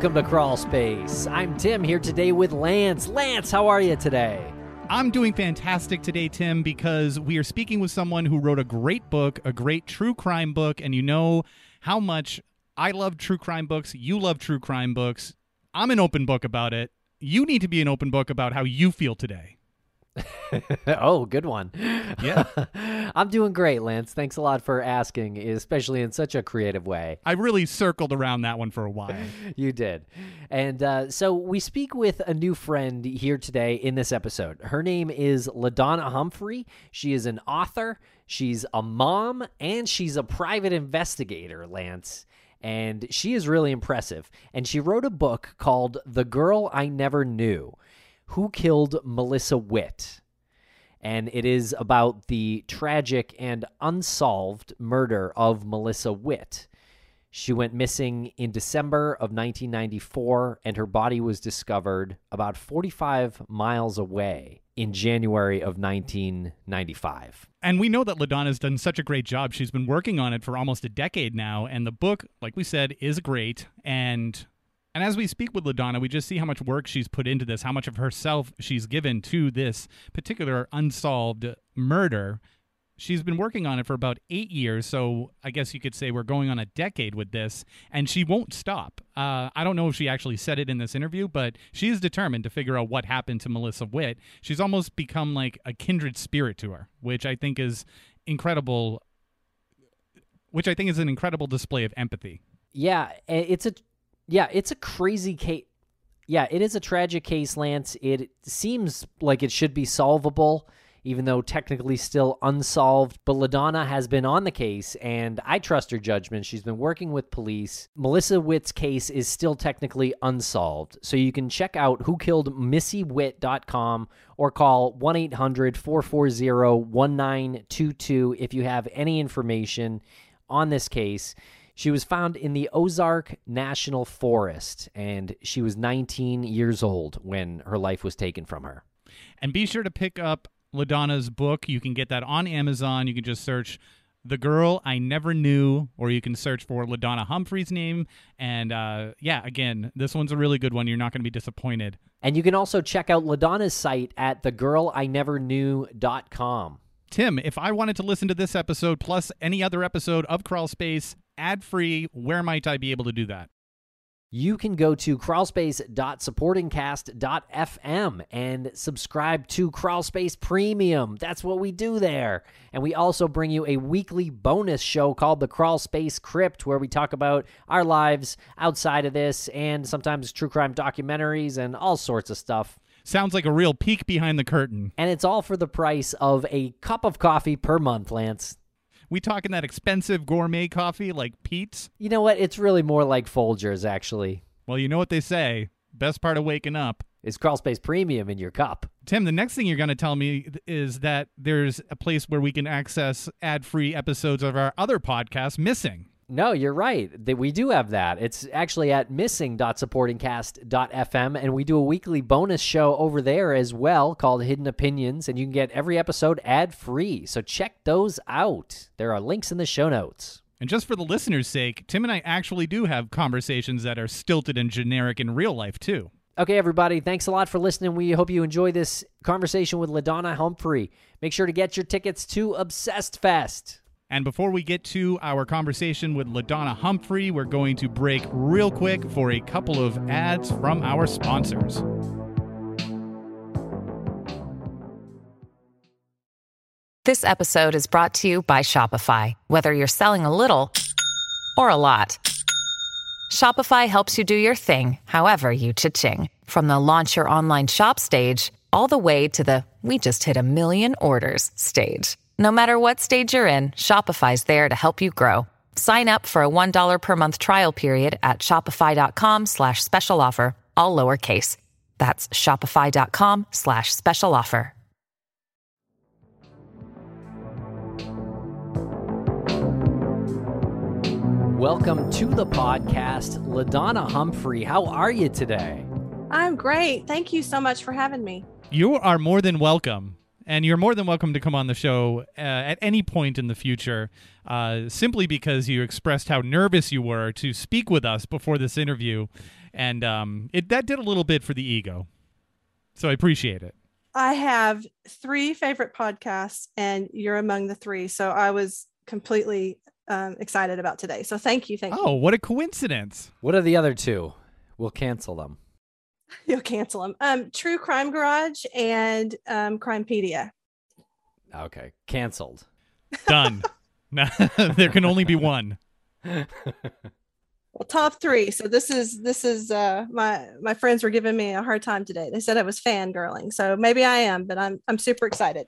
Welcome to Crawl Space. I'm Tim here today with Lance. Lance, how are you today? I'm doing fantastic today, Tim, because we are speaking with someone who wrote a great book, a great true crime book, and you know how much I love true crime books. You love true crime books. I'm an open book about it. You need to be an open book about how you feel today. oh, good one. Yeah. I'm doing great, Lance. Thanks a lot for asking, especially in such a creative way. I really circled around that one for a while. you did. And uh, so we speak with a new friend here today in this episode. Her name is LaDonna Humphrey. She is an author, she's a mom, and she's a private investigator, Lance. And she is really impressive. And she wrote a book called The Girl I Never Knew Who Killed Melissa Witt? and it is about the tragic and unsolved murder of Melissa Witt. She went missing in December of 1994, and her body was discovered about 45 miles away in January of 1995. And we know that LaDonna's done such a great job. She's been working on it for almost a decade now, and the book, like we said, is great. And and as we speak with LaDonna, we just see how much work she's put into this, how much of herself she's given to this particular unsolved murder. She's been working on it for about eight years, so I guess you could say we're going on a decade with this, and she won't stop. Uh, I don't know if she actually said it in this interview, but she is determined to figure out what happened to Melissa Witt. She's almost become like a kindred spirit to her, which I think is incredible. Which I think is an incredible display of empathy. Yeah, it's a yeah, it's a crazy case. Yeah, it is a tragic case, Lance. It seems like it should be solvable, even though technically still unsolved. But LaDonna has been on the case, and I trust her judgment. She's been working with police. Melissa Witt's case is still technically unsolved. So you can check out who killed whokilledmissywitt.com or call 1 800 440 1922 if you have any information on this case. She was found in the Ozark National Forest, and she was 19 years old when her life was taken from her. And be sure to pick up LaDonna's book. You can get that on Amazon. You can just search The Girl I Never Knew, or you can search for LaDonna Humphrey's name. And uh, yeah, again, this one's a really good one. You're not going to be disappointed. And you can also check out LaDonna's site at thegirlineverknew.com. Tim, if I wanted to listen to this episode plus any other episode of Crawl Space ad free, where might I be able to do that? You can go to crawlspace.supportingcast.fm and subscribe to Crawlspace Premium. That's what we do there. And we also bring you a weekly bonus show called the Crawlspace Crypt, where we talk about our lives outside of this and sometimes true crime documentaries and all sorts of stuff. Sounds like a real peek behind the curtain. And it's all for the price of a cup of coffee per month, Lance. We talking that expensive gourmet coffee like Peet's? You know what? It's really more like Folgers, actually. Well, you know what they say. Best part of waking up is Crawlspace Premium in your cup. Tim, the next thing you're going to tell me is that there's a place where we can access ad-free episodes of our other podcast, Missing. No, you're right. That we do have that. It's actually at missing.supportingcast.fm, and we do a weekly bonus show over there as well called Hidden Opinions, and you can get every episode ad free. So check those out. There are links in the show notes. And just for the listeners' sake, Tim and I actually do have conversations that are stilted and generic in real life, too. Okay, everybody, thanks a lot for listening. We hope you enjoy this conversation with LaDonna Humphrey. Make sure to get your tickets to Obsessed Fest. And before we get to our conversation with LaDonna Humphrey, we're going to break real quick for a couple of ads from our sponsors. This episode is brought to you by Shopify. Whether you're selling a little or a lot, Shopify helps you do your thing, however you cha-ching. From the launch your online shop stage, all the way to the we just hit a million orders stage. No matter what stage you're in, Shopify's there to help you grow. Sign up for a $1 per month trial period at shopify.com slash special offer, all lowercase. That's shopify.com slash special offer. Welcome to the podcast, LaDonna Humphrey. How are you today? I'm great. Thank you so much for having me. You are more than welcome. And you're more than welcome to come on the show uh, at any point in the future, uh, simply because you expressed how nervous you were to speak with us before this interview. And um, it, that did a little bit for the ego. So I appreciate it. I have three favorite podcasts, and you're among the three. So I was completely um, excited about today. So thank you. Thank you. oh, what a coincidence. What are the other two? We'll cancel them. You'll cancel them. Um, True Crime Garage and um, Crimepedia. Okay, canceled. Done. there can only be one. Well, top three. So this is this is uh, my my friends were giving me a hard time today. They said I was fangirling, so maybe I am, but I'm I'm super excited.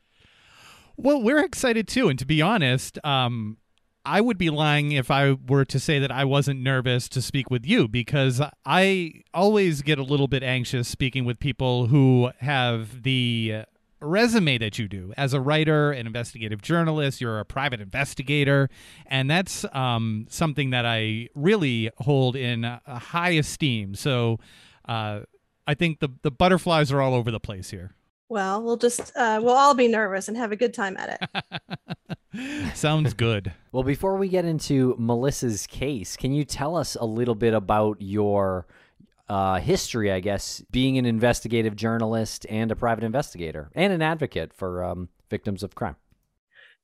Well, we're excited too, and to be honest, um, I would be lying if I were to say that I wasn't nervous to speak with you because I always get a little bit anxious speaking with people who have the resume that you do as a writer, an investigative journalist, you're a private investigator, and that's um, something that I really hold in high esteem. So uh, I think the the butterflies are all over the place here. Well, we'll just uh, we'll all be nervous and have a good time at it. Sounds good. well, before we get into Melissa's case, can you tell us a little bit about your uh, history, I guess, being an investigative journalist and a private investigator and an advocate for um, victims of crime.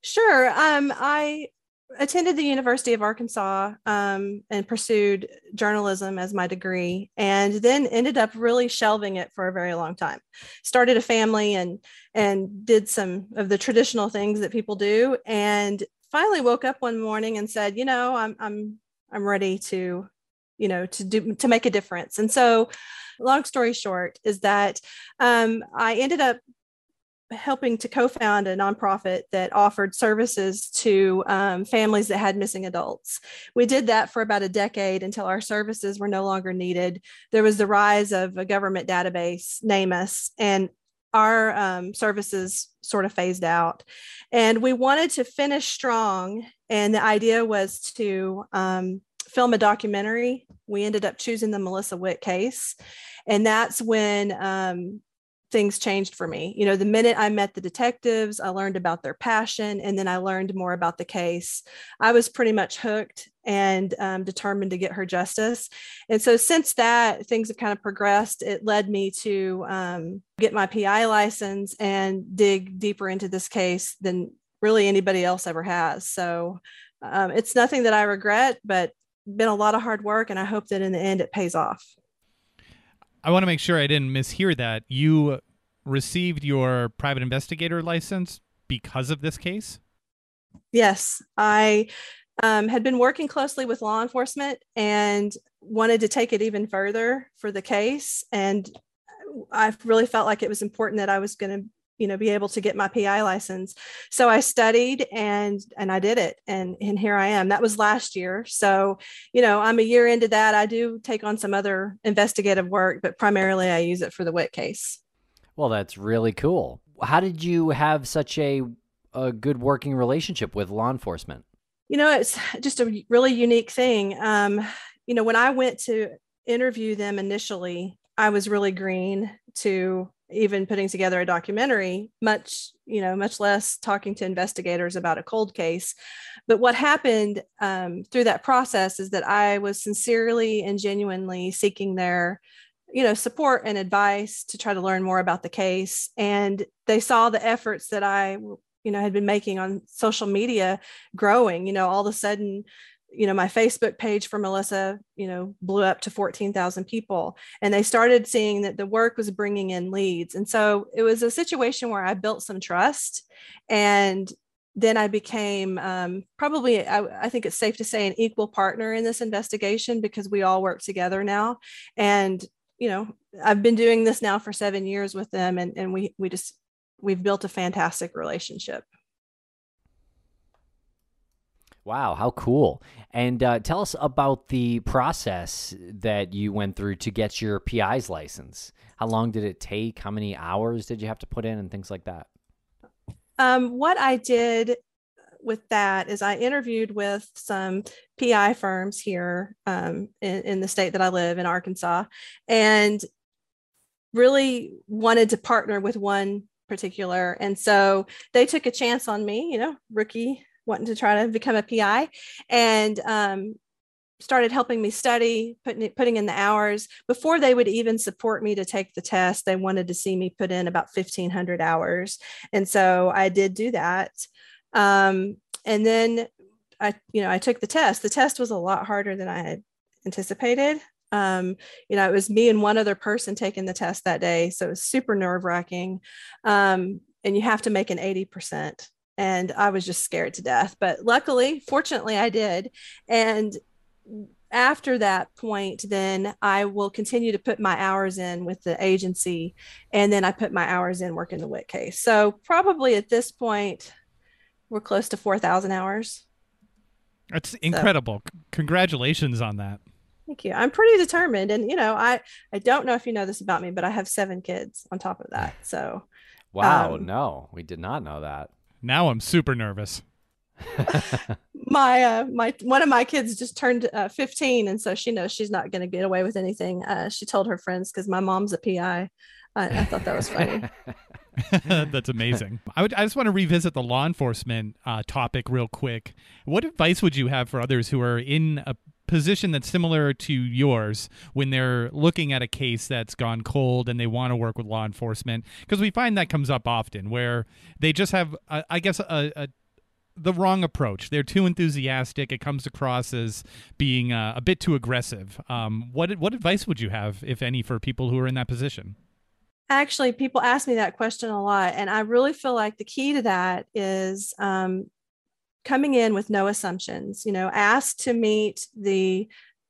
Sure. Um, I attended the University of Arkansas um, and pursued journalism as my degree, and then ended up really shelving it for a very long time. Started a family and and did some of the traditional things that people do, and finally woke up one morning and said, you know, I'm I'm I'm ready to you know to do to make a difference and so long story short is that um, i ended up helping to co-found a nonprofit that offered services to um, families that had missing adults we did that for about a decade until our services were no longer needed there was the rise of a government database namus and our um, services sort of phased out and we wanted to finish strong and the idea was to um, film a documentary. We ended up choosing the Melissa Witt case. And that's when um, things changed for me. You know, the minute I met the detectives, I learned about their passion, and then I learned more about the case. I was pretty much hooked and um, determined to get her justice. And so, since that, things have kind of progressed. It led me to um, get my PI license and dig deeper into this case than really anybody else ever has. So, um, it's nothing that I regret, but been a lot of hard work, and I hope that in the end it pays off. I want to make sure I didn't mishear that. You received your private investigator license because of this case? Yes, I um, had been working closely with law enforcement and wanted to take it even further for the case. And I really felt like it was important that I was going to you know be able to get my pi license. So i studied and and i did it and and here i am. That was last year. So you know i'm a year into that. I do take on some other investigative work but primarily i use it for the Witt case. Well that's really cool. How did you have such a a good working relationship with law enforcement? You know it's just a really unique thing. Um you know when i went to interview them initially i was really green to even putting together a documentary much you know much less talking to investigators about a cold case. But what happened um, through that process is that i was sincerely and genuinely seeking their you know support and advice to try to learn more about the case. And they saw the efforts that i you know had been making on social media growing you know all of a sudden you know my facebook page for melissa you know blew up to 14,000 people. And they started seeing that the work was bringing in leads. And so it was a situation where i built some trust and then i became um, probably I, I think it's safe to say an equal partner in this investigation because we all work together now. And you know i've been doing this now for seven years with them and, and we we just we've built a fantastic relationship Wow, how cool. And uh, tell us about the process that you went through to get your PI's license. How long did it take? How many hours did you have to put in and things like that? Um, what I did with that is I interviewed with some PI firms here um, in, in the state that I live in Arkansas and really wanted to partner with one particular. And so they took a chance on me, you know, rookie wanting to try to become a PI and um, started helping me study, putting putting in the hours. Before they would even support me to take the test, they wanted to see me put in about 1500 hours. And so I did do that. Um, and then I, you know, I took the test. The test was a lot harder than I had anticipated. Um, you know, it was me and one other person taking the test that day. So it was super nerve wracking. Um, and you have to make an 80%. And I was just scared to death. But luckily, fortunately, I did. And after that point, then I will continue to put my hours in with the agency. And then I put my hours in working the Witt case. So probably at this point, we're close to 4,000 hours. That's incredible. So, Congratulations on that. Thank you. I'm pretty determined. And, you know, I, I don't know if you know this about me, but I have seven kids on top of that. So, wow. Um, no, we did not know that. Now I'm super nervous. my uh my one of my kids just turned uh, 15 and so she knows she's not going to get away with anything uh she told her friends because my mom's a pi I, I thought that was funny That's amazing. I would. I just want to revisit the law enforcement uh, topic real quick. What advice would you have for others who are in a position that's similar to yours when they're looking at a case that's gone cold and they want to work with law enforcement? Because we find that comes up often where they just have, uh, I guess, a, a the wrong approach. They're too enthusiastic. It comes across as being uh, a bit too aggressive. Um, what what advice would you have, if any, for people who are in that position? Actually, people ask me that question a lot. And I really feel like the key to that is um, coming in with no assumptions. You know, ask to meet the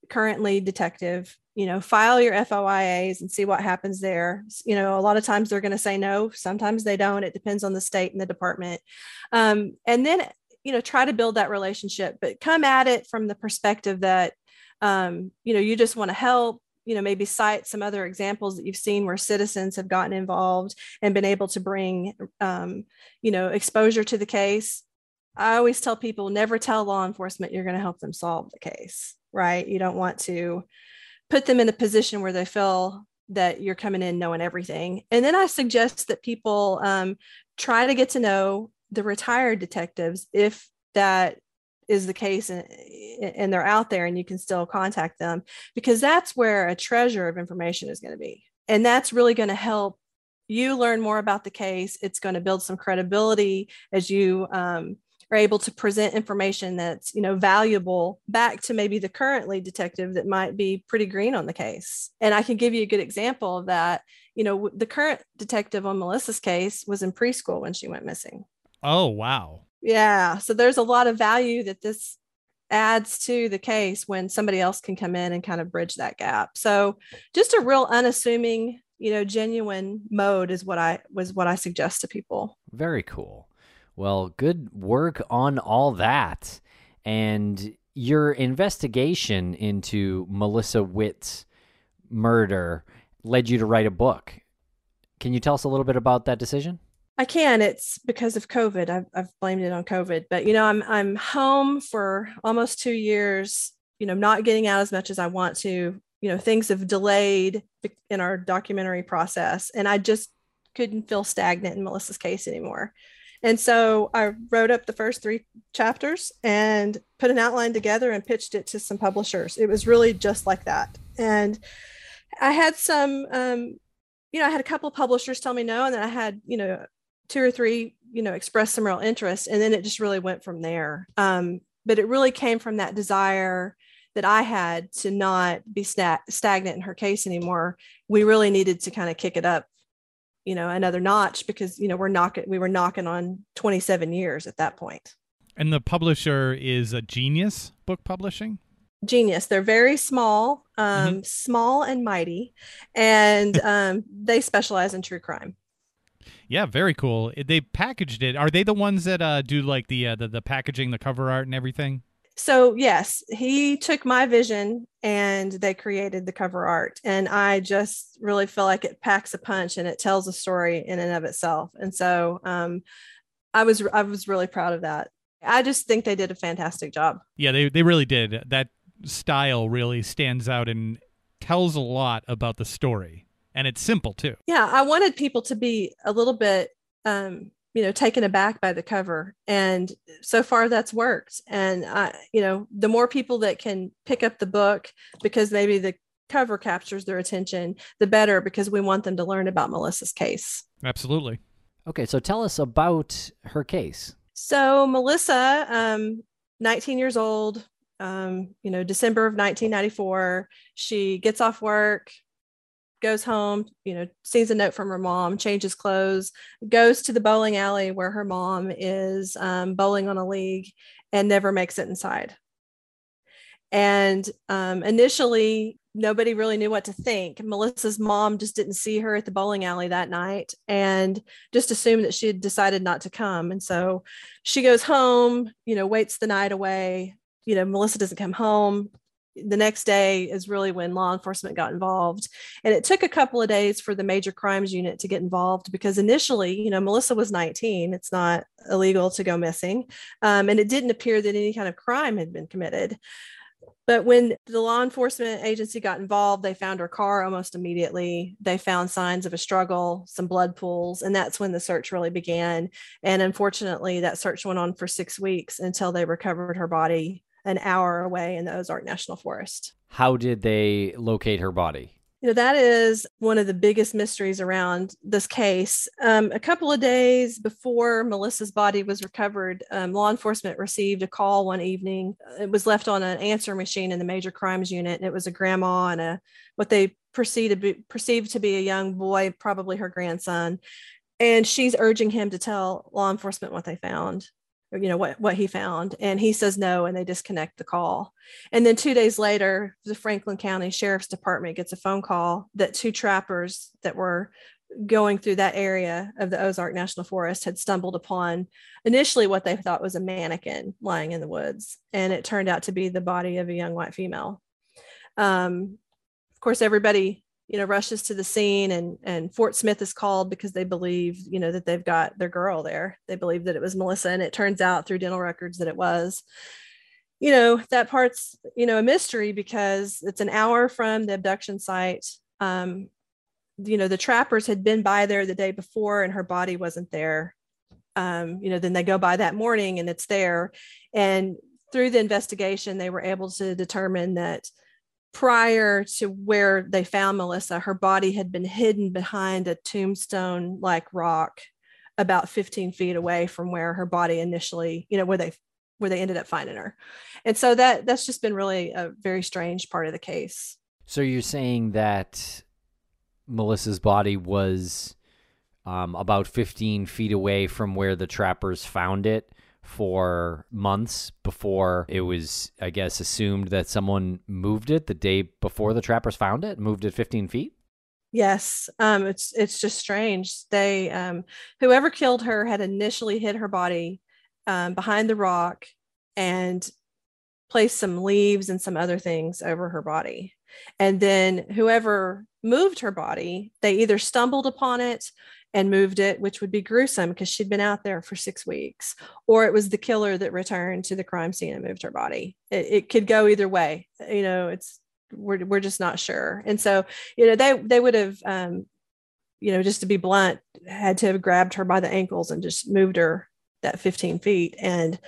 current lead detective, you know, file your FOIAs and see what happens there. You know, a lot of times they're going to say no, sometimes they don't. It depends on the state and the department. Um, and then, you know, try to build that relationship, but come at it from the perspective that, um, you know, you just want to help you know maybe cite some other examples that you've seen where citizens have gotten involved and been able to bring um, you know exposure to the case i always tell people never tell law enforcement you're going to help them solve the case right? You don't want to put them in a position where they feel that you're coming in knowing everything. And then i suggest that people um, try to get to know the retired detectives if that is the case and, and they're out there and you can still contact them because that's where a treasure of information is going to be. And that's really going to help you learn more about the case. It's going to build some credibility as you um, are able to present information that's you know valuable back to maybe the current lead detective that might be pretty green on the case and i can give you a good example of that you know the current detective on melissa's case was in preschool when she went missing oh wow yeah. So there's a lot of value that this adds to the case when somebody else can come in and kind of bridge that gap. So just a real unassuming, you know, genuine mode is what I was what I suggest to people. Very cool. Well, good work on all that. And your investigation into Melissa Witt's murder led you to write a book. Can you tell us a little bit about that decision? I can. It's because of COVID. I've, I've blamed it on COVID. But you know, I'm I'm home for almost two years. You know, not getting out as much as I want to. You know, things have delayed in our documentary process, and I just couldn't feel stagnant in Melissa's case anymore. And so I wrote up the first three chapters and put an outline together and pitched it to some publishers. It was really just like that. And I had some, um, you know, I had a couple of publishers tell me no, and then I had, you know, two or three, you know, expressed some real interest. And then it just really went from there. Um, but it really came from that desire that I had to not be stagnant in her case anymore. We really needed to kind of kick it up, you know, another notch because, you know, we're knocking, we were knocking on 27 years at that point. And the publisher is a genius book publishing? genius they're very small um, mm-hmm. small and mighty and um, they specialize in true crime yeah, very cool. They packaged it. Are they the ones that uh, do like the, uh, the the packaging, the cover art, and everything? So yes, he took my vision and they created the cover art, and I just really feel like it packs a punch and it tells a story in and of itself. And so um, I was I was really proud of that. I just think they did a fantastic job. Yeah, they they really did. That style really stands out and tells a lot about the story and it's simple too. Yeah, I wanted people to be a little bit um, you know, taken aback by the cover. And so far that's worked. And, I, you know, the more people that can pick up the book because maybe the cover captures their attention, the better because we want them to learn about Melissa's case. Absolutely. Okay, so tell us about her case. So, Melissa, um, 19 years old, um, you know, December of 1994, she gets off work, goes home, you know, sees a note from her mom, changes clothes, goes to the bowling alley where her mom is um, bowling on a league and never makes it inside. And um, initially, nobody really knew what to think. Melissa's mom just didn't see her at the bowling alley that night and just assumed that she had decided not to come. And so she goes home, you know, waits the night away. You know, Melissa doesn't come home the next day is really when law enforcement got involved. And it took a couple of days for the major crimes unit to get involved because initially you know melissa was 19 it's not illegal to go missing. Um, and it didn't appear that any kind of crime had been committed. But when the law enforcement agency got involved they found her car almost immediately. They found signs of a struggle some blood pools and that's when the search really began. And unfortunately that search went on for six weeks until they recovered her body an hour away in the Ozark National Forest. How did they locate her body? You know, that is one of the biggest mysteries around this case. Um, a couple of days before Melissa's body was recovered, um, law enforcement received a call one evening. It was left on an answer machine in the major crimes unit, and it was a grandma and a what they perceived to be, perceived to be a young boy, probably her grandson. And she's urging him to tell law enforcement what they found you know what what he found and he says no and they disconnect the call. And then two days later the franklin county sheriff's department gets a phone call that two trappers that were going through that area of the ozark national forest had stumbled upon initially what they thought was a mannequin lying in the woods and it turned out to be the body of a young white female. Um, of course everybody you know rushes to the scene and and fort smith is called because they believe you know that they've got their girl there. They believe that it was melissa and it turns out through dental records that it was. You know that part's you know a mystery because it's an hour from the abduction site. Um you know the trappers had been by there the day before and her body wasn't there. Um you know then they go by that morning and it's there. And through the investigation they were able to determine that prior to where they found Melissa, her body had been hidden behind a tombstone like rock about 15 feet away from where her body initially, you know, where they where they ended up finding her. And so that that's just been really a very strange part of the case. So you're saying that Melissa's body was um, about 15 feet away from where the trappers found it for months before it was, I guess, assumed that someone moved it the day before the trappers found it, moved it 15 feet. Yes, um, it's it's just strange. They, um, whoever killed her, had initially hid her body um, behind the rock and placed some leaves and some other things over her body, and then whoever moved her body, they either stumbled upon it and moved it, which would be gruesome because she'd been out there for six weeks, or it was the killer that returned to the crime scene and moved her body. It, it could go either way. You know, it's we're we're just not sure. And so, you know, they they would have, um, you know, just to be blunt, had to have grabbed her by the ankles and just moved her that 15 feet. And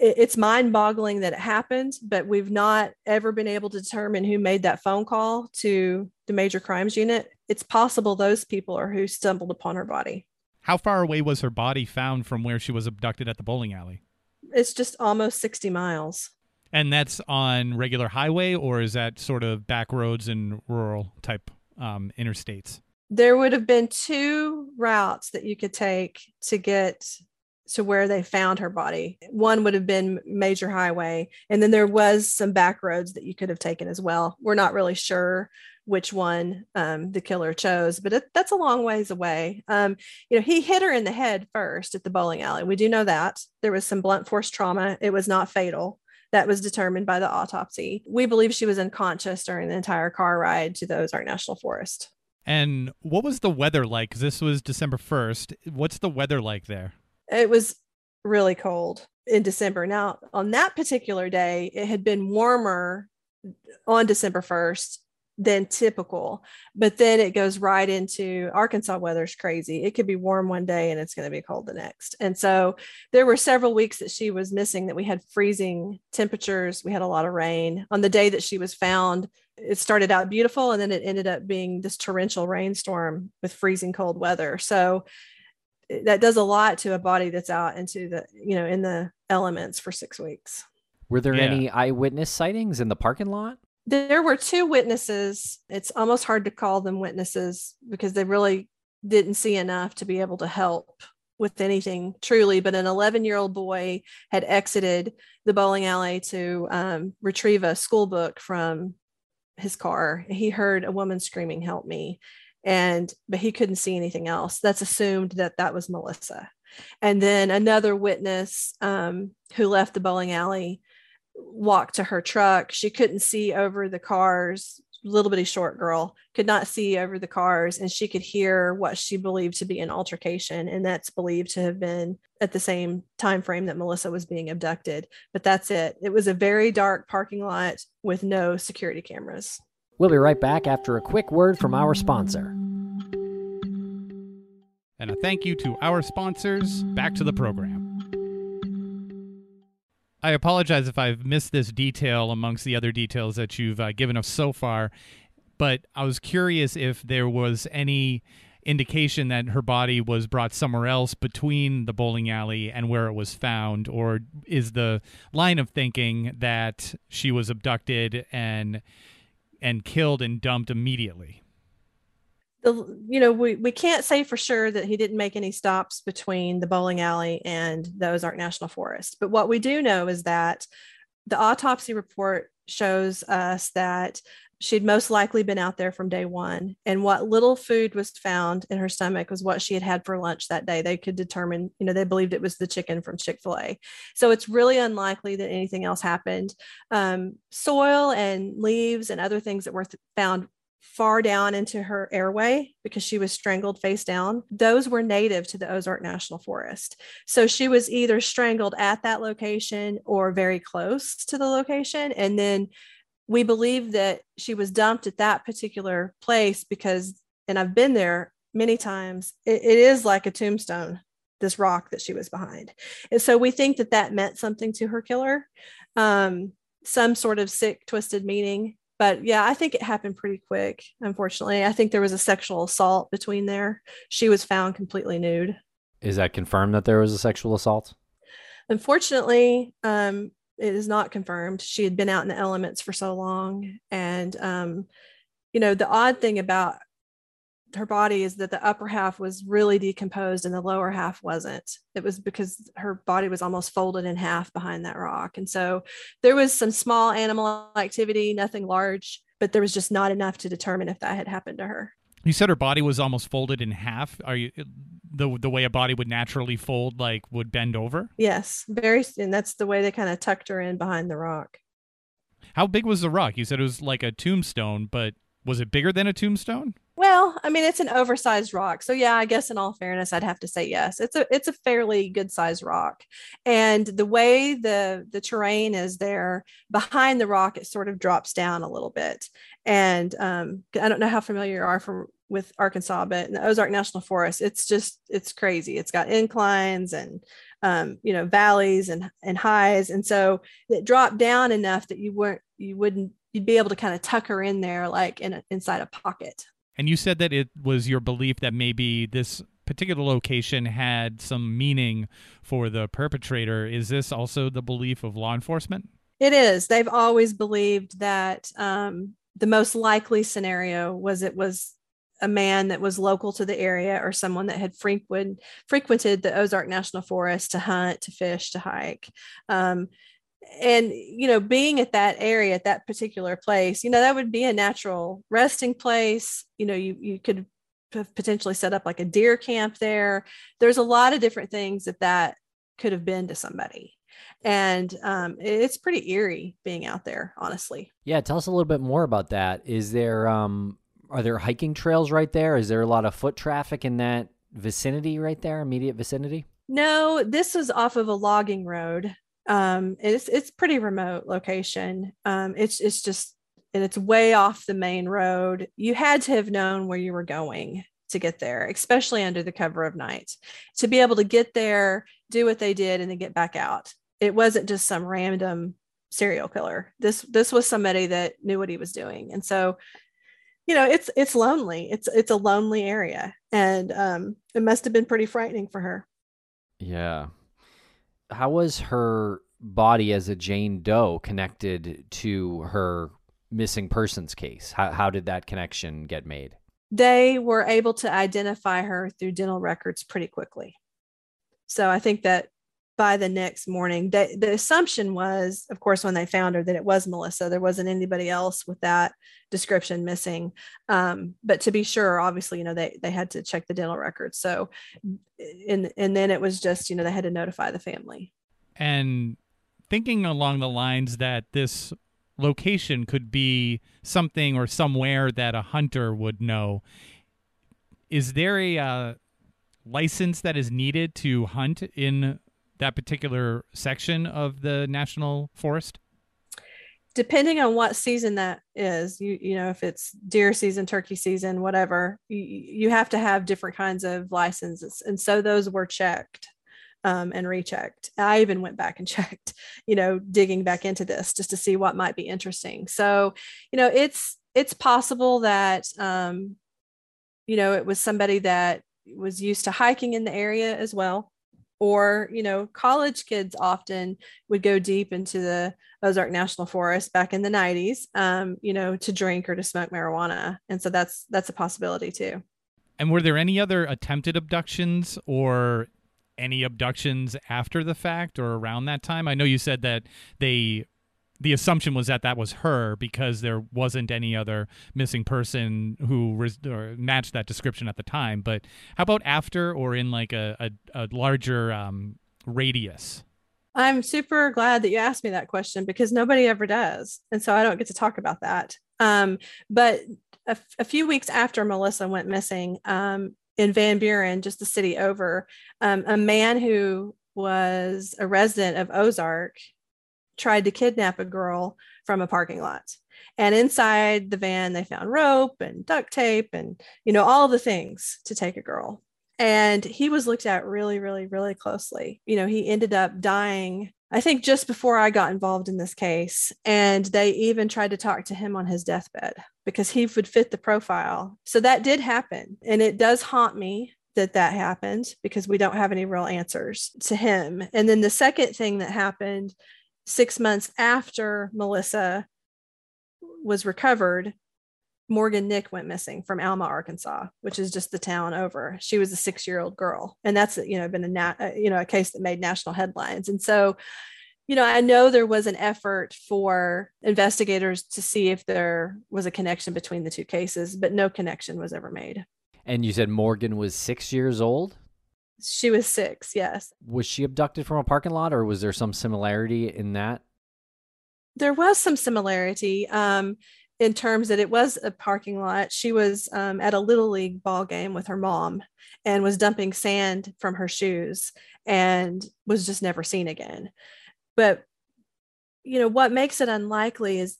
it's mind boggling that it happened, but we've not ever been able to determine who made that phone call to the major crimes unit. It's possible those people are who stumbled upon her body. How far away was her body found from where she was abducted at the bowling alley? It's just almost 60 miles. And that's on regular highway, or is that sort of back roads and rural type um, interstates? There would have been two routes that you could take to get to where they found her body. One would have been major highway, and then there was some back roads that you could have taken as well. We're not really sure which one um, the killer chose, but it, that's a long ways away. Um, you know, he hit her in the head first at the bowling alley. We do know that there was some blunt force trauma. It was not fatal. That was determined by the autopsy. We believe she was unconscious during the entire car ride to the Ozark National Forest. And what was the weather like? This was December 1st. What's the weather like there? It was really cold in December. Now, on that particular day, it had been warmer on December 1st than typical. But then it goes right into Arkansas weather's crazy. It could be warm one day and it's going to be cold the next. And so there were several weeks that she was missing that we had freezing temperatures. We had a lot of rain. On the day that she was found, it started out beautiful and then it ended up being this torrential rainstorm with freezing cold weather. So that does a lot to a body that's out into the, you know, in the elements for six weeks. Were there Yeah. any eyewitness sightings in the parking lot? there were two witnesses. It's almost hard to call them witnesses because they really didn't see enough to be able to help with anything truly. But an 11 year old boy had exited the bowling alley to um, retrieve a school book from his car. He heard a woman screaming, Help me. And, but he couldn't see anything else. That's assumed that that was Melissa. And then another witness um, who left the bowling alley walked to her truck. She couldn't see over the cars. Little bitty short girl could not see over the cars, and she could hear what she believed to be an altercation, and that's believed to have been at the same time frame that Melissa was being abducted. But that's it. It was a very dark parking lot with no security cameras. We'll be right back after a quick word from our sponsor. And a thank you to our sponsors. Back to the program. I apologize if I've missed this detail amongst the other details that you've uh, given us so far, but I was curious if there was any indication that her body was brought somewhere else between the bowling alley and where it was found, or is the line of thinking that she was abducted and and killed and dumped immediately? the you know we, we can't say for sure that he didn't make any stops between the bowling alley and the ozark national forest but what we do know is that the autopsy report shows us that she'd most likely been out there from day one and what little food was found in her stomach was what she had had for lunch that day they could determine you know they believed it was the chicken from chick-fil-a so it's really unlikely that anything else happened um, soil and leaves and other things that were th- found far down into her airway because she was strangled face down. Those were native to the Ozark National Forest. So she was either strangled at that location or very close to the location. And then we believe that she was dumped at that particular place because, and I've been there many times, it, it is like a tombstone, this rock that she was behind. And so we think that that meant something to her killer, um, some sort of sick, twisted meaning but yeah, I think it happened pretty quick. Unfortunately, I think there was a sexual assault between there. She was found completely nude. Is that confirmed that there was a sexual assault? Unfortunately, um, it is not confirmed. She had been out in the elements for so long, and um, you know the odd thing about her body is that the upper half was really decomposed and the lower half wasn't. It was because her body was almost folded in half behind that rock. And so there was some small animal activity, nothing large, but there was just not enough to determine if that had happened to her. You said her body was almost folded in half. Are you the the way a body would naturally fold, like would bend over? Yes, very, and that's the way they kind of tucked her in behind the rock. How big was the rock? You said it was like a tombstone, but was it bigger than a tombstone? Well, I mean, it's an oversized rock. So yeah, I guess in all fairness, I'd have to say yes. It's a it's a fairly good sized rock. And the way the the terrain is there behind the rock, it sort of drops down a little bit. And um, I don't know how familiar you are from with Arkansas, but in the Ozark National Forest, it's just it's crazy. It's got inclines and um, you know valleys and and highs, and so it dropped down enough that you weren't you wouldn't you'd be able to kind of tuck her in there like in a, inside a pocket. And you said that it was your belief that maybe this particular location had some meaning for the perpetrator. Is this also the belief of law enforcement? It is. They've always believed that um, the most likely scenario was it was a man that was local to the area or someone that had frequent, frequented the Ozark National Forest to hunt, to fish, to hike. Um, and you know being at that area at that particular place you know that would be a natural resting place you know you you could potentially set up like a deer camp there there's a lot of different things that that could have been to somebody and um, it's pretty eerie being out there honestly Yeah, tell us a little bit more about that. Is there um are there hiking trails right there? Is there a lot of foot traffic in that vicinity right there, immediate vicinity? no this is off of a logging road um, it's it's pretty remote location um, it's it's just and it's way off the main road. You had to have known where you were going to get there, especially under the cover of night, to be able to get there, do what they did, and then get back out. It wasn't just some random serial killer. This this was somebody that knew what he was doing, and so you know it's it's lonely. It's it's a lonely area, and um, it must have been pretty frightening for her. Yeah. How was her body as a Jane Doe connected to her missing persons case? How how did that connection get made? They were able to identify her through dental records pretty quickly. So I think that by the next morning, the assumption was, of course, when they found her, that it was Melissa. There wasn't anybody else with that description missing. Um, but to be sure, obviously, you know, they they had to check the dental records. So, and and then it was just, you know, they had to notify the family. And thinking along the lines that this location could be something or somewhere that a hunter would know. Is there a uh, license that is needed to hunt in that particular section of the national forest? Depending on what season that is, you you know if it's deer season, turkey season, whatever, you, you have to have different kinds of licenses, and so those were checked um, and rechecked. I even went back and checked, you know, digging back into this just to see what might be interesting. So, you know, it's it's possible that um, you know it was somebody that was used to hiking in the area as well or you know college kids often would go deep into the ozark national forest back in the 90s um, you know to drink or to smoke marijuana and so that's that's a possibility too and were there any other attempted abductions or any abductions after the fact or around that time? I know you said that they the assumption was that that was her because there wasn't any other missing person who res- matched that description at the time. But how about after or in like a, a, a larger um, radius? I'm super glad that you asked me that question because nobody ever does. And so I don't get to talk about that. Um, but a, f- a few weeks after Melissa went missing, um, in Van Buren, just the city over, um, a man who was a resident of Ozark tried to kidnap a girl from a parking lot. And inside the van, they found rope and duct tape and, you know, all the things to take a girl. And he was looked at really, really, really closely. You know, he ended up dying I think just before I got involved in this case. And they even tried to talk to him on his deathbed because he would fit the profile. So that did happen. And it does haunt me that that happened because we don't have any real answers to him. And then the second thing that happened six months after Melissa was recovered Morgan Nick went missing from Alma, Arkansas, which is just the town over. She was a six-year-old girl, and that's you know been a uh, you know a case that made national headlines. And so, you know, I know there was an effort for investigators to see if there was a connection between the two cases, but no connection was ever made. And you said Morgan was six years old. She was six. Yes. Was she abducted from a parking lot, or was there some similarity in that? There was some similarity. Um, in terms that it was a parking lot. She was um, at a little league ball game with her mom and was dumping sand from her shoes and was just never seen again. But you know what makes it unlikely is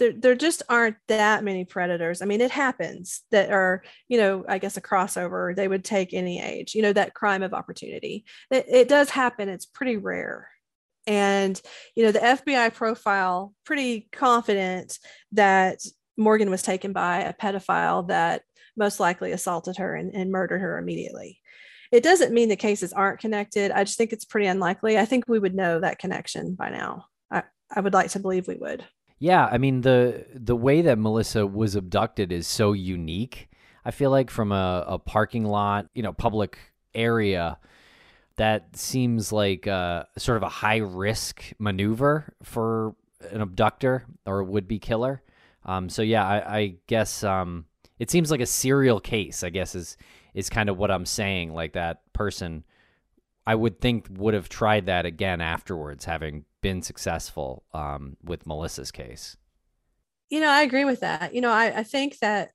there, there just aren't that many predators. I mean, it happens that are, you know, I guess a crossover, they would take any age, you know, that crime of opportunity. It, it does happen. It's pretty rare and you know the fbi profile pretty confident that morgan was taken by a pedophile that most likely assaulted her and, and murdered her immediately it doesn't mean the cases aren't connected i just think it's pretty unlikely i think we would know that connection by now i, I would like to believe we would yeah i mean the the way that melissa was abducted is so unique i feel like from a, a parking lot you know public area that seems like uh, sort of a high risk maneuver for an abductor or would be killer. Um, so yeah, I, I guess um, it seems like a serial case. I guess is is kind of what I'm saying. Like that person, I would think would have tried that again afterwards, having been successful um, with Melissa's case. You know, I agree with that. You know, I, I think that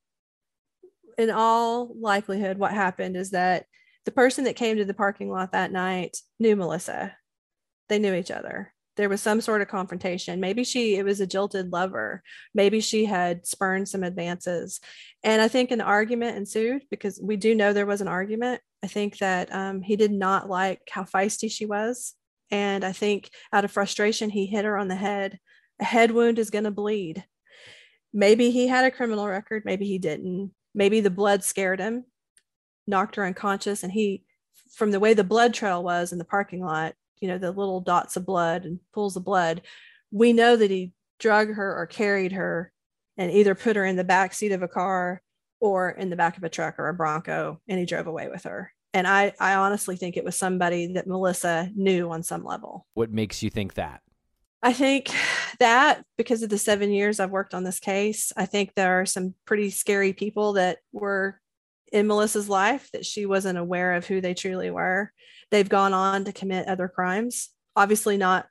in all likelihood, what happened is that the person that came to the parking lot that night knew Melissa. They knew each other. there was some sort of confrontation maybe she it was a jilted lover maybe she had spurned some advances and i think an argument ensued because we do know there was an argument i think that um, he did not like how feisty she was and i think out of frustration he hit her on the head. A head wound is going to bleed. Maybe he had a criminal record maybe he didn't. Maybe the blood scared him knocked her unconscious and he from the way the blood trail was in the parking lot you know the little dots of blood and pools of blood we know that he drug her or carried her and either put her in the back seat of a car or in the back of a truck or a bronco and he drove away with her and i i honestly think it was somebody that melissa knew on some level what makes you think that i think that because of the seven years i've worked on this case i think there are some pretty scary people that were in melissa's life that she wasn't aware of who they truly were They've gone on to commit other crimes. Obviously, not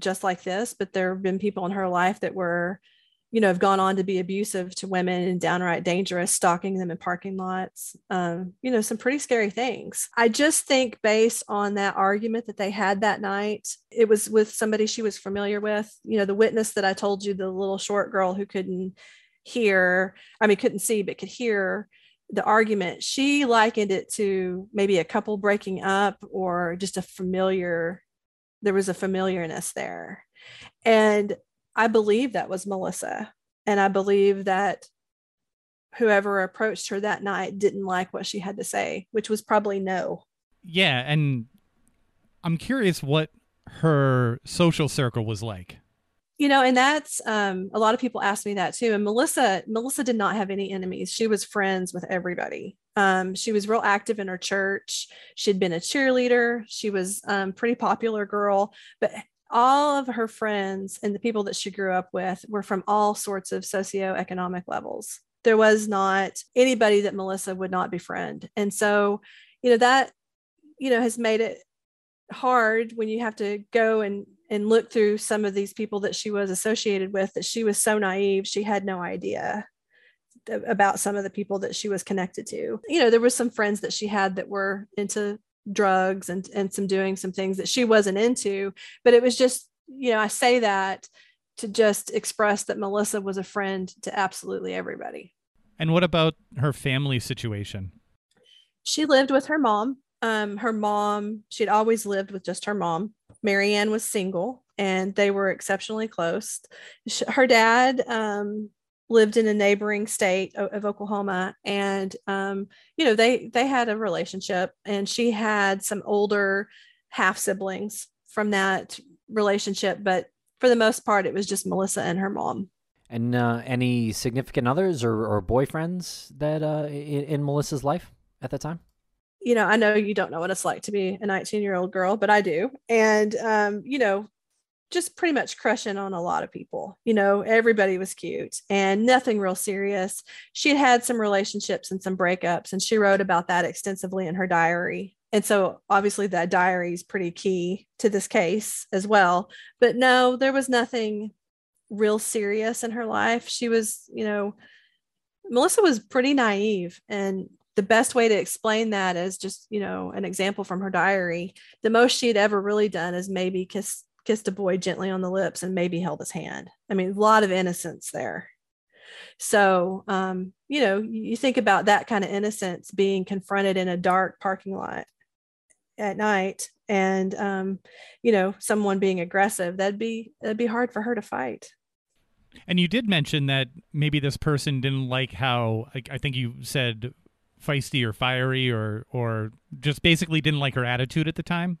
just like this, but there have been people in her life that were, you know, have gone on to be abusive to women and downright dangerous, stalking them in parking lots. Um, you know, some pretty scary things. I just think, based on that argument that they had that night, it was with somebody she was familiar with. You know, the witness that I told you, the little short girl who couldn't hear, I mean, couldn't see, but could hear the argument, she likened it to maybe a couple breaking up or just a familiar, there was a familiarness there. And I believe that was Melissa. And I believe that whoever approached her that night didn't like what she had to say, which was probably no. Yeah. And I'm curious what her social circle was like you know and that's um, a lot of people ask me that too and melissa melissa did not have any enemies she was friends with everybody um, she was real active in her church she'd been a cheerleader she was um, pretty popular girl but all of her friends and the people that she grew up with were from all sorts of socioeconomic levels. There was not anybody that melissa would not befriend. And so you know that you know has made it hard when you have to go and and look through some of these people that she was associated with that she was so naive she had no idea about some of the people that she was connected to. You know there were some friends that she had that were into drugs and and some doing some things that she wasn't into but it was just you know i say that to just express that melissa was a friend to absolutely everybody and what about her family situation she lived with her mom um, her mom, she'd always lived with just her mom. Marianne was single and they were exceptionally close. Her dad um, lived in a neighboring state of, of Oklahoma and um, you know they they had a relationship and she had some older half siblings from that relationship but for the most part it was just Melissa and her mom. And uh, any significant others or, or boyfriends that uh, in, in Melissa's life at that time? you know, I know you don't know what it's like to be a 19 year old girl, but I do. And, um, you know, just pretty much crushing on a lot of people. You know, everybody was cute and nothing real serious. She had had some relationships and some breakups, and she wrote about that extensively in her diary. And so, obviously, that diary is pretty key to this case as well. But no, there was nothing real serious in her life. She was, you know, Melissa was pretty naive and the best way to explain that is just you know an example from her diary the most she had ever really done is maybe kiss kissed a boy gently on the lips and maybe held his hand. I mean a lot of innocence there. So um, you know you think about that kind of innocence being confronted in a dark parking lot at night and um, you know someone being aggressive that'd be that'd be hard for her to fight. And you did mention that maybe this person didn't like how i think you said feisty or fiery or or just basically didn't like her attitude at the time?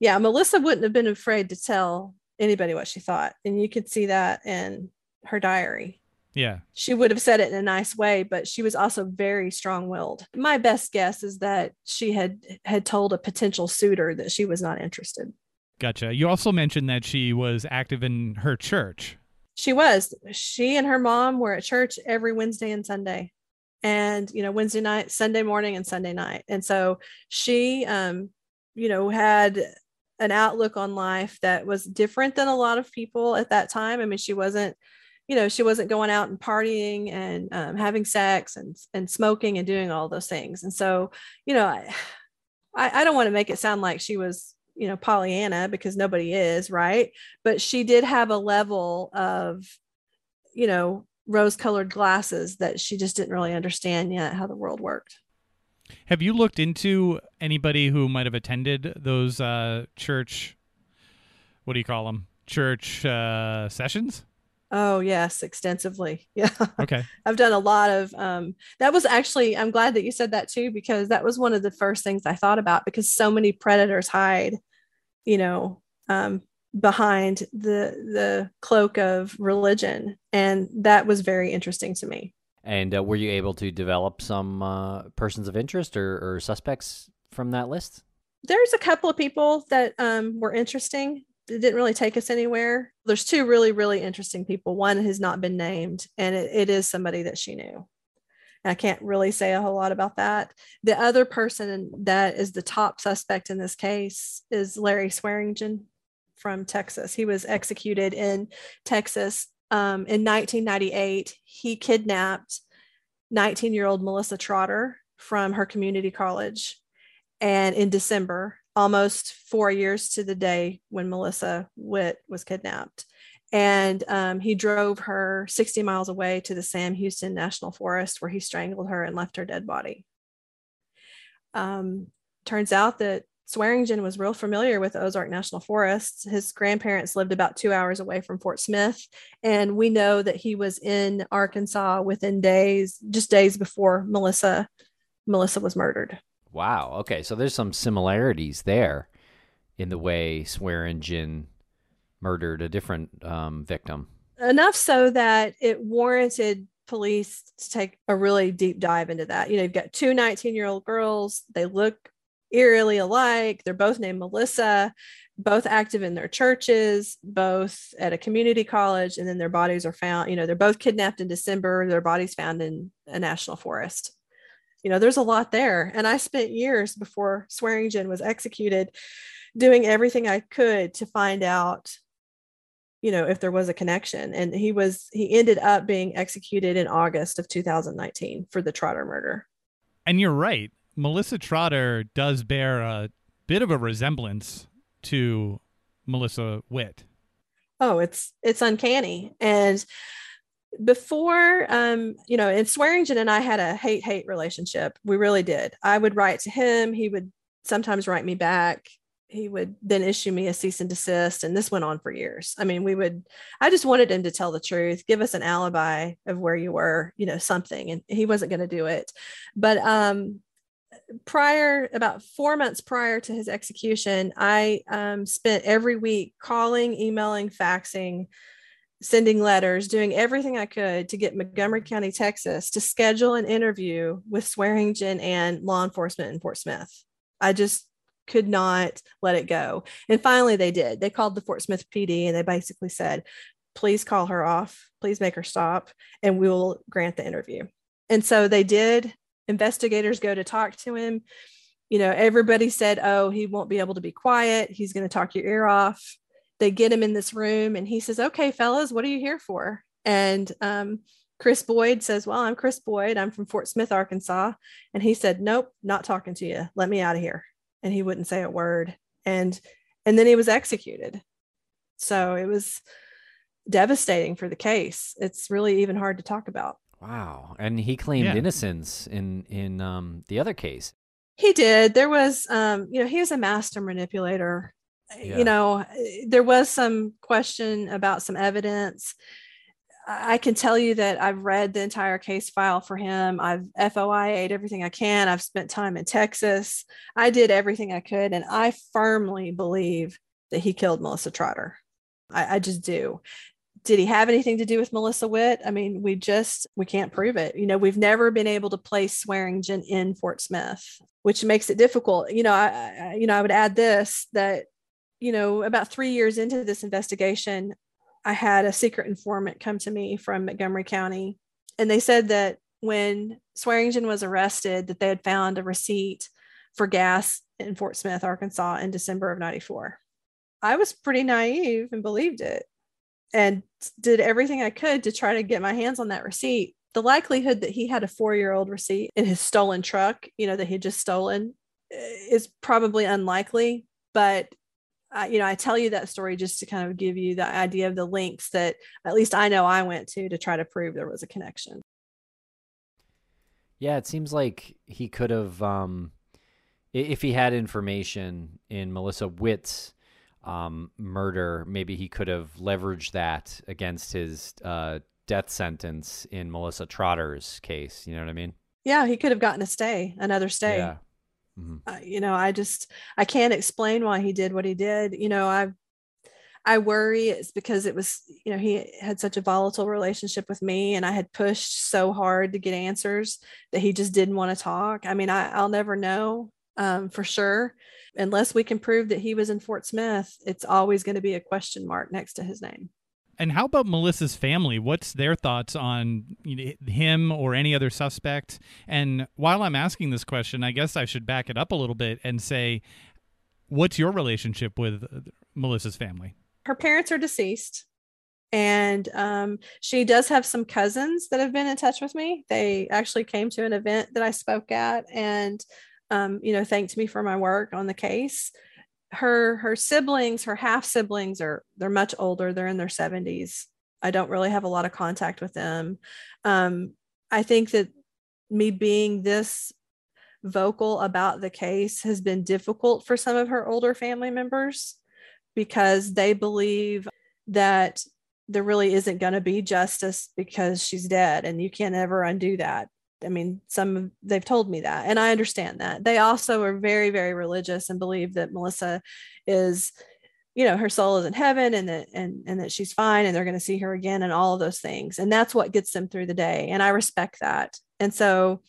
Yeah, Melissa wouldn't have been afraid to tell anybody what she thought, and you could see that in her diary. Yeah. She would have said it in a nice way, but she was also very strong-willed. My best guess is that she had had told a potential suitor that she was not interested. Gotcha. You also mentioned that she was active in her church. She was. She and her mom were at church every Wednesday and Sunday and you know wednesday night sunday morning and sunday night and so she um you know had an outlook on life that was different than a lot of people at that time i mean she wasn't you know she wasn't going out and partying and um, having sex and and smoking and doing all those things and so you know i i don't want to make it sound like she was you know, Pollyanna because nobody is, right? But she did have a level of, you know, rose colored glasses that she just didn't really understand yet how the world worked. Have you looked into anybody who might have attended those uh, church? What do you call them? Church uh, sessions? Oh yes, extensively. Yeah. Okay. I've done a lot of um that was actually I'm glad that you said that too because that was one of the first things I thought about because so many predators hide, you know, um behind the the cloak of religion and that was very interesting to me. And uh, were you able to develop some uh, persons of interest or, or suspects from that list? There's a couple of people that um, were interesting it didn't really take us anywhere. There's two really, really interesting people. One has not been named, and it, it is somebody that she knew. And I can't really say a whole lot about that. The other person that is the top suspect in this case is Larry Swearingen from Texas. He was executed in Texas um, in 1998. He kidnapped 19 year old Melissa Trotter from her community college. And in December, almost four years to the day when Melissa Witt was kidnapped. And um, he drove her 60 miles away to the Sam Houston National Forest where he strangled her and left her dead body. Um, turns out that Swearingen was real familiar with Ozark National Forest. His grandparents lived about two hours away from Fort Smith. And we know that he was in Arkansas within days, just days before Melissa, Melissa was murdered. Wow. Okay. So there's some similarities there in the way Swearingen murdered a different um, victim. Enough so that it warranted police to take a really deep dive into that. You know, you've got two 19 year old girls, they look eerily alike. They're both named Melissa, both active in their churches, both at a community college, and then their bodies are found. You know, they're both kidnapped in December, their bodies found in a national forest you know, there's a lot there. And I spent years before Swearingen was executed doing everything I could to find out, you know, if there was a connection. And he was, he ended up being executed in August of 2019 for the Trotter murder. And you're right. Melissa Trotter does bear a bit of a resemblance to Melissa Witt. Oh, it's it's uncanny. And before um you know and swearingen and i had a hate hate relationship. We really did. I would write to him. He would sometimes write me back. He would then issue me a cease and desist and this went on for years. I mean we would i just wanted him to tell the truth give us an alibi of where you were you know something and he wasn't going to do it. But um prior about four months prior to his execution i um, spent every week calling emailing faxing sending letters, doing everything I could to get Montgomery County, Texas to schedule an interview with Swearingen and law enforcement in Fort Smith. I just could not let it go. And finally they did. They called the Fort Smith PD and they basically said, please call her off, please make her stop, and we will grant the interview. And so they did. Investigators go to talk to him. You know, everybody said, oh, he won't be able to be quiet. He's going to talk your ear off they get him in this room and he says, Okay, fellas, what are you here for? And um, Chris Boyd says, Well, I'm Chris Boyd. I'm from Fort Smith, Arkansas. And he said, Nope, not talking to you. Let me out of here. And he wouldn't say a word. And and then he was executed. So it was devastating for the case. It's really even hard to talk about. Wow. And he claimed Yeah. innocence in in um, the other case. He did. There was, um, you know, he was a master manipulator. Yeah. You know, there was some question about some evidence. I I can tell you that I've read the entire case file for him. I've FOIA'd everything I can. I've spent time in Texas. I did everything I could. And I firmly believe that he killed Melissa Trotter. I, I just do. Did he have anything to do with Melissa Witt? I mean, we just we can't prove it. You know, we've never been able to place Swearingen in Fort Smith, which makes it difficult. You know, I, I you know I would add this that you know about three years into this investigation, I had a secret informant come to me from Montgomery County, and they said that when Swearingen was arrested, that they had found a receipt for gas in Fort Smith, Arkansas, in December of '94. I was pretty naive and believed it and did everything I could to try to get my hands on that receipt. The likelihood that he had a four year old receipt in his stolen truck, you know, that he just stolen, eh, is probably unlikely. But you know, I tell you that story just to kind of give you the idea of the links that at least I know I went to to try to prove there was a connection. Yeah, it seems like he could have, um, if he had information in Melissa Witt's um, murder, maybe he could have leveraged that against his uh, death sentence in Melissa Trotter's case. You know what I mean? Yeah, he could have gotten a stay, another stay. Yeah. Mm-hmm. Uh, you know, I just I can't explain why he did what he did. You know, I I worry it's because it was you know he had such a volatile relationship with me, and I had pushed so hard to get answers that he just didn't want to talk. I mean, I, I'll never know um, for sure unless we can prove that he was in Fort Smith. It's always going to be a question mark next to his name. And how about Melissa's family? What's their thoughts on him or any other suspect? And while I'm asking this question, I guess I should back it up a little bit and say, what's your relationship with Melissa's family? Her parents are deceased. And um, she does have some cousins that have been in touch with me. They actually came to an event that I spoke at and, um, you know, thanked me for my work on the case. Her her siblings her half siblings are they're much older they're in their 70s i don't really have a lot of contact with them. Um, i think that me being this vocal about the case has been difficult for some of her older family members because they believe that there really isn't going to be justice because she's dead and you can't ever undo that I mean, some they've told me that, and I understand that. They also are very, very religious and believe that Melissa is, you know, her soul is in heaven and that and and that she's fine and they're going to see her again and all of those things. And that's what gets them through the day. And I respect that. And so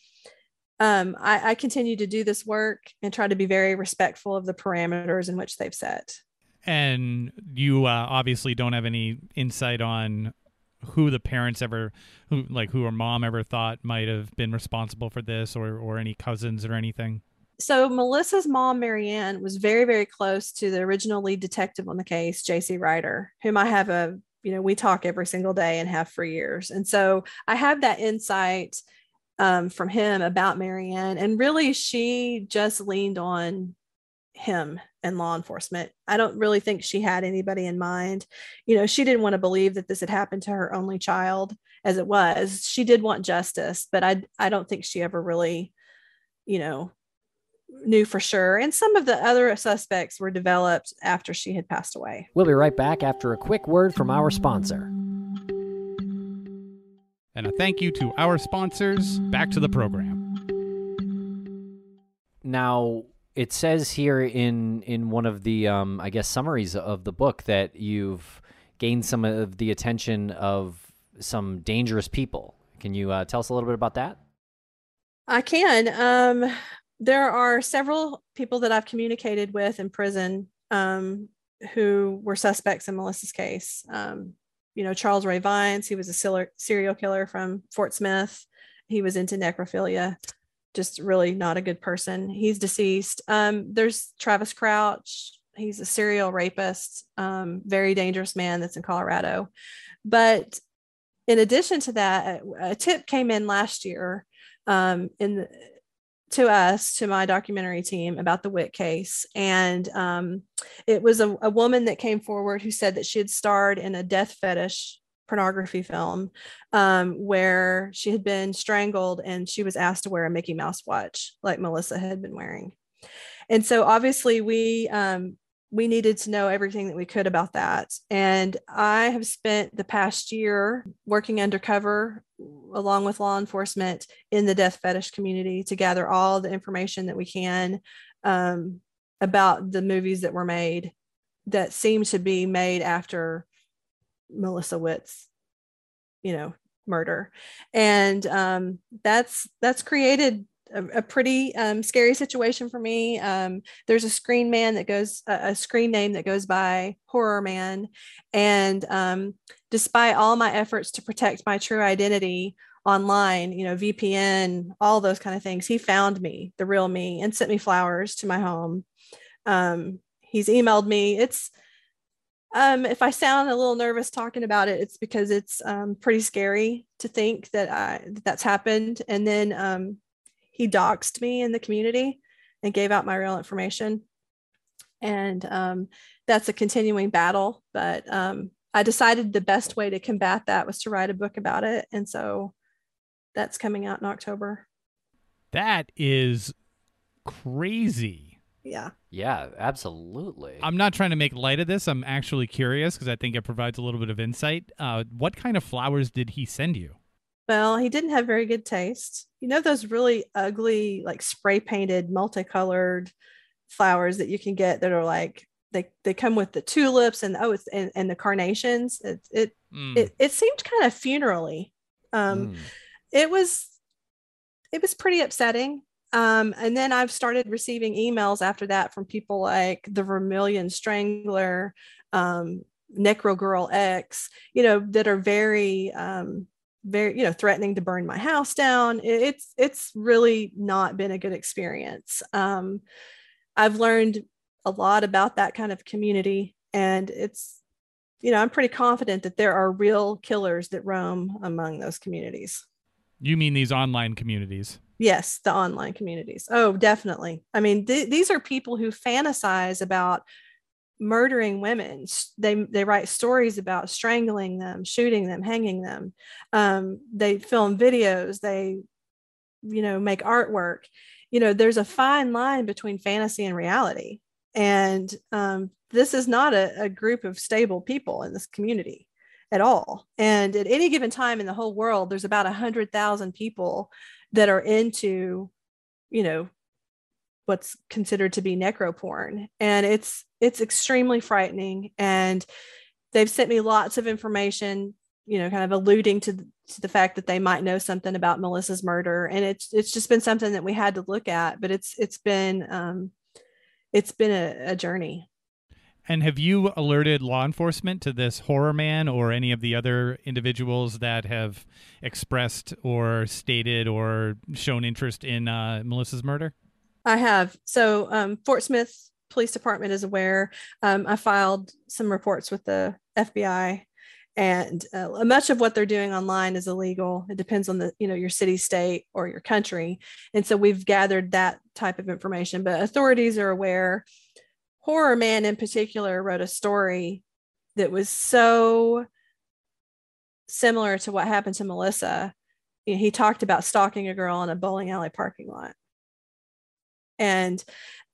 um, I, I continue to do this work and try to be very respectful of the parameters in which they've set. And you uh, obviously don't have any insight on who the parents ever who like who her mom ever thought might have been responsible for this or or any cousins or anything? So melissa's mom marianne was very very close to the original lead detective on the case jc ryder whom i have a you know we talk every single day and have for years. And so i have that insight um, from him about marianne and really she just leaned on him and law enforcement. I don't really think she had anybody in mind. You know, she didn't want to believe that this had happened to her only child as it was. She did want justice, but I I don't think she ever really, you know, knew for sure. And some of the other suspects were developed after she had passed away. We'll be right back after a quick word from our sponsor. And a thank you to our sponsors. Back to the program. Now, it says here in in one of the um, I guess summaries of the book that you've gained some of the attention of some dangerous people. Can you uh, tell us a little bit about that? I can. Um, there are several people that I've communicated with in prison um, who were suspects in Melissa's case. Um, you know, Charles Ray Vines, he was a serial killer from Fort Smith. He was into necrophilia just really not a good person. He's deceased. Um, there's Travis Crouch. He's a serial rapist, um, very dangerous man that's in Colorado. But in addition to that, a tip came in last year um, in the, to us, to my documentary team about the Witt case. And um, it was a, a, woman that came forward who said that she had starred in a death fetish pornography film um, where she had been strangled and she was asked to wear a Mickey Mouse watch like Melissa had been wearing. And so obviously we um, we needed to know everything that we could about that. And I have spent the past year working undercover along with law enforcement in the death fetish community to gather all the information that we can um, about the movies that were made that seem to be made after Melissa Witt's, you know, murder, and um, that's that's created a, a pretty um, scary situation for me. Um, there's a screen man that goes a, a, screen name that goes by Horror Man, and um, despite all my efforts to protect my true identity online, you know, VPN, all those kind of things, he found me, the real me, and sent me flowers to my home. Um, he's emailed me. It's um, if I sound a little nervous talking about it, it's because it's um, pretty scary to think that I that that's happened. And then um, he doxed me in the community and gave out my real information. and um, that's a continuing battle. But um, I decided the best way to combat that was to write a book about it, and so that's coming out in October. That is crazy. Yeah. Yeah, absolutely. I'm not trying to make light of this. I'm actually curious because I think it provides a little bit of insight. Uh, what kind of flowers did he send you? Well, he didn't have very good taste. You know those really ugly, like spray painted, multicolored flowers that you can get that are like they they come with the tulips and oh it's and, and the carnations. It it, Mm. it it seemed kind of funerally. Um, Mm. it was it was pretty upsetting um, and then i've started receiving emails after that from people like the vermilion strangler um, necro girl x you know that are very um, very you know threatening to burn my house down. It's it's really not been a good experience. Um, i've learned a lot about that kind of community and it's you know i'm pretty confident that there are real killers that roam among those communities. You mean these online communities? Yes, the online communities. Oh, definitely. I mean, th- these are people who fantasize about murdering women. They they write stories about strangling them, shooting them, hanging them. Um, they film videos. They, you know, make artwork. You know, there's a fine line between fantasy and reality, and um, this is not a, a group of stable people in this community at all. And at any given time in the whole world, there's about a hundred thousand people that are into, you know, what's considered to be necro porn. And it's it's extremely frightening. And they've sent me lots of information, you know, kind of alluding to, to the fact that they might know something about Melissa's murder. And it's it's just been something that we had to look at, but it's it's been um it's been a, a journey. And have you alerted law enforcement to this horror man or any of the other individuals that have expressed or stated or shown interest in uh, Melissa's murder? I have. So um, Fort Smith Police Department is aware. Um, I filed some reports with the FBI, and uh, much of what they're doing online is illegal. It depends on the you know your city, state, or your country, and so we've gathered that type of information. But authorities are aware. Horror Man, in particular, wrote a story that was so similar to what happened to Melissa. He talked about stalking a girl in a bowling alley parking lot and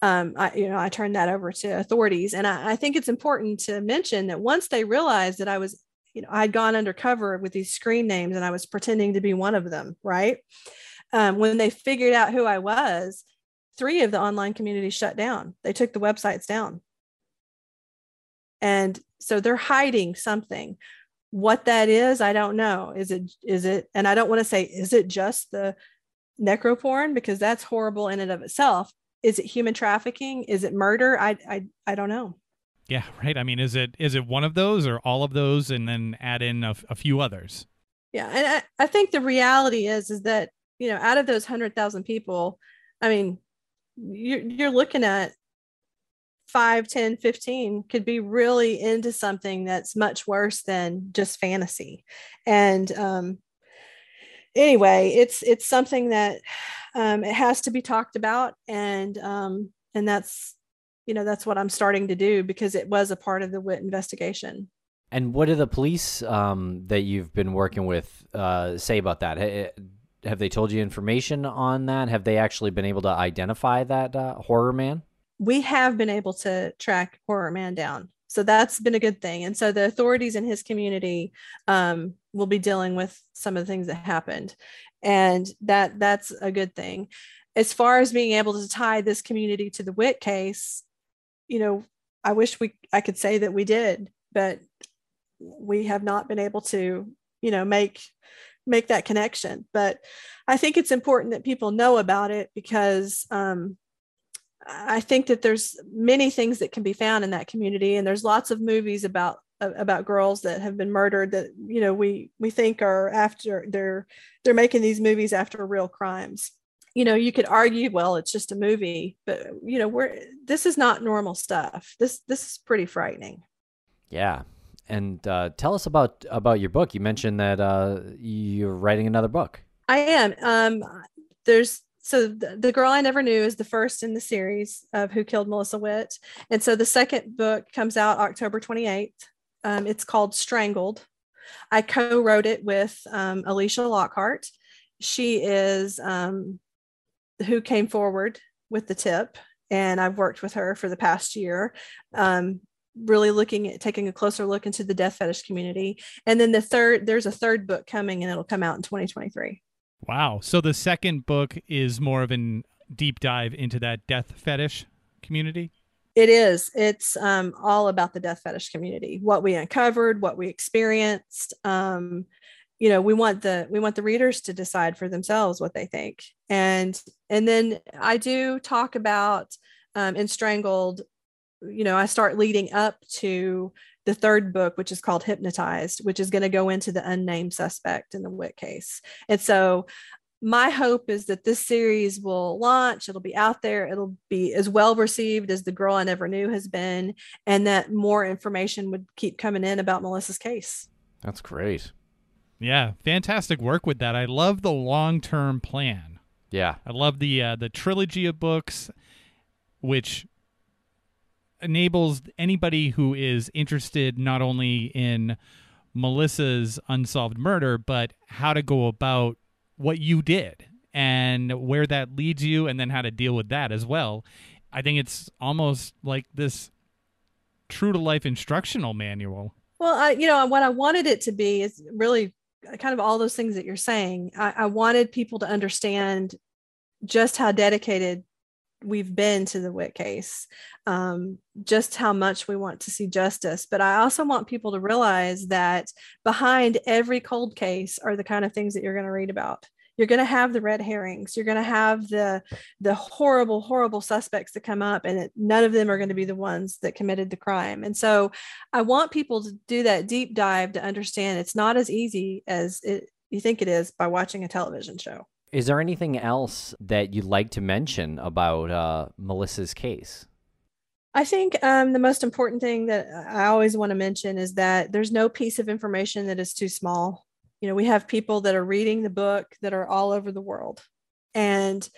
um, I, you know, I turned that over to authorities. And I, I think it's important to mention that once they realized that I was, you know, I'd gone undercover with these screen names and I was pretending to be one of them, right? Um, when they figured out who I was, three of the online communities shut down. They took the websites down. And so they're hiding something. What that is, I don't know. Is it, is it, and I don't want to say, is it just the necroporn because that's horrible in and of itself is it human trafficking is it murder i i, I don't know Yeah, right. I mean, is it is it one of those or all of those, and then add in a, a few others? yeah and I, I think the reality is is that you know out of those 100000 people i mean you're, you're looking at 5 10 15 could be really into something that's much worse than just fantasy. And um anyway it's it's something that um it has to be talked about. And um and that's you know that's what i'm starting to do because it was a part of the Witt investigation. And what do the police um, that you've been working with uh, say about that? Ha- Have they told you information on that? Have they actually been able to identify that uh, horror man? we have been able to track horror man down so that's been a good thing and so the authorities in his community um, will be dealing with some of the things that happened and that that's a good thing as far as being able to tie this community to the Witt case you know i wish we i could say that we did but we have not been able to you know make make that connection but i think it's important that people know about it because um, I think that there's many things that can be found in that community, and there's lots of movies about about girls that have been murdered that you know we we think are after they're they're making these movies after real crimes. You know, you could argue, well, it's just a movie, but you know, we're this is not normal stuff. This this is pretty frightening. Yeah. And uh, tell us about about your book. You mentioned that uh, you're writing another book. I am. Um, there's so the, the, girl i never knew is the first in the series of who killed melissa witt and so the second book comes out october 28th um, it's called strangled i co-wrote it with um, alicia lockhart she is um, who came forward with the tip and i've worked with her for the past year um, really looking at taking a closer look into the death fetish community and then the third there's a third book coming and it'll come out in 2023 Wow. So the second book is more of a deep dive into that death fetish community? It is. It's um, all about the death fetish community, what we uncovered, what we experienced. Um, you know, we want the we want the readers to decide for themselves what they think, and and then I do talk about um, in Strangled. You know, I start leading up to the third book, which is called Hypnotized, which is going to go into the unnamed suspect in the Witt case. And so my hope is that this series will launch, it'll be out there, it'll be as well received as The Girl I Never Knew has been, and that more information would keep coming in about Melissa's case. That's great. Yeah, fantastic work with that. I love the long-term plan. Yeah. I love the uh, the trilogy of books which enables anybody who is interested not only in Melissa's unsolved murder, but how to go about what you did and where that leads you, and then how to deal with that as well. I think it's almost like this true to life instructional manual. Well, I, you know, what I wanted it to be is really kind of all those things that you're saying. I, I wanted people to understand just how dedicated we've been to the Witt case, um, just how much we want to see justice. But I also want people to realize that behind every cold case are the kind of things that you're going to read about. You're going to have the red herrings. You're going to have the the horrible, horrible suspects that come up, and it, none of them are going to be the ones that committed the crime. And so, I want people to do that deep dive to understand it's not as easy as it, you think it is by watching a television show. Is there anything else that you'd like to mention about uh, Melissa's case? I think um, the most important thing that I always want to mention is that there's no piece of information that is too small. You know, we have people that are reading the book that are all over the world. And,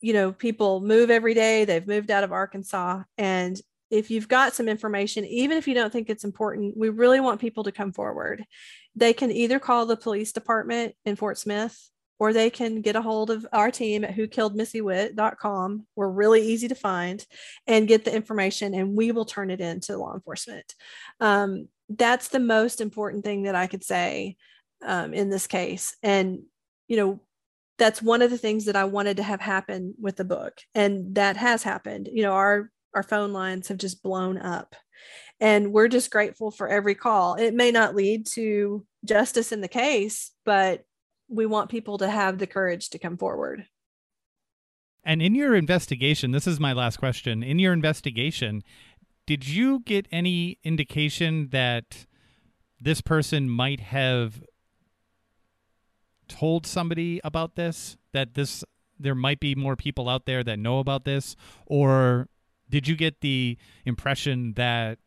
you know, people move every day, they've moved out of Arkansas. And if you've got some information, even if you don't think it's important, we really want people to come forward. They can either call the police department in Fort Smith or they can get a hold of our team at whokilledmissywitt.com. We're really easy to find and get the information, and we will turn it in to law enforcement. Um, that's the most important thing that I could say um, in this case. And, you know, that's one of the things that I wanted to have happen with the book. And that has happened. You know, our our phone lines have just blown up. And we're just grateful for every call. It may not lead to justice in the case, but we want people to have the courage to come forward. And in your investigation, this is my last question. In your investigation, did you get any indication that this person might have told somebody about this? That this there might be more people out there that know about this or did you get the impression that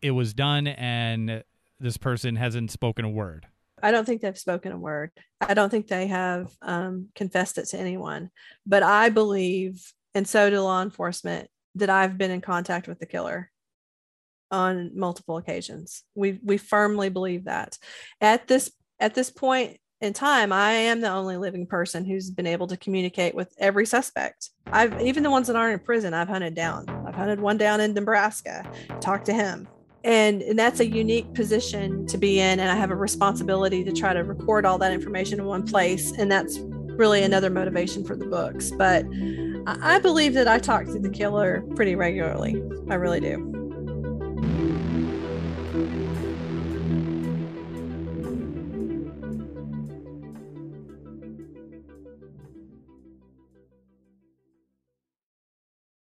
it was done and this person hasn't spoken a word? I don't think they've spoken a word. I don't think they have um, confessed it to anyone. But I believe, and so do law enforcement, that I've been in contact with the killer on multiple occasions. We we firmly believe that. At this at this point in time, I am the only living person who's been able to communicate with every suspect. I've even the ones that aren't in prison, I've hunted down. I've hunted one down in Nebraska, talked to him and, and that's a unique position to be in and i have a responsibility to try to record all that information in one place and that's really another motivation for the books. But i believe that i talk to the killer pretty regularly. I really do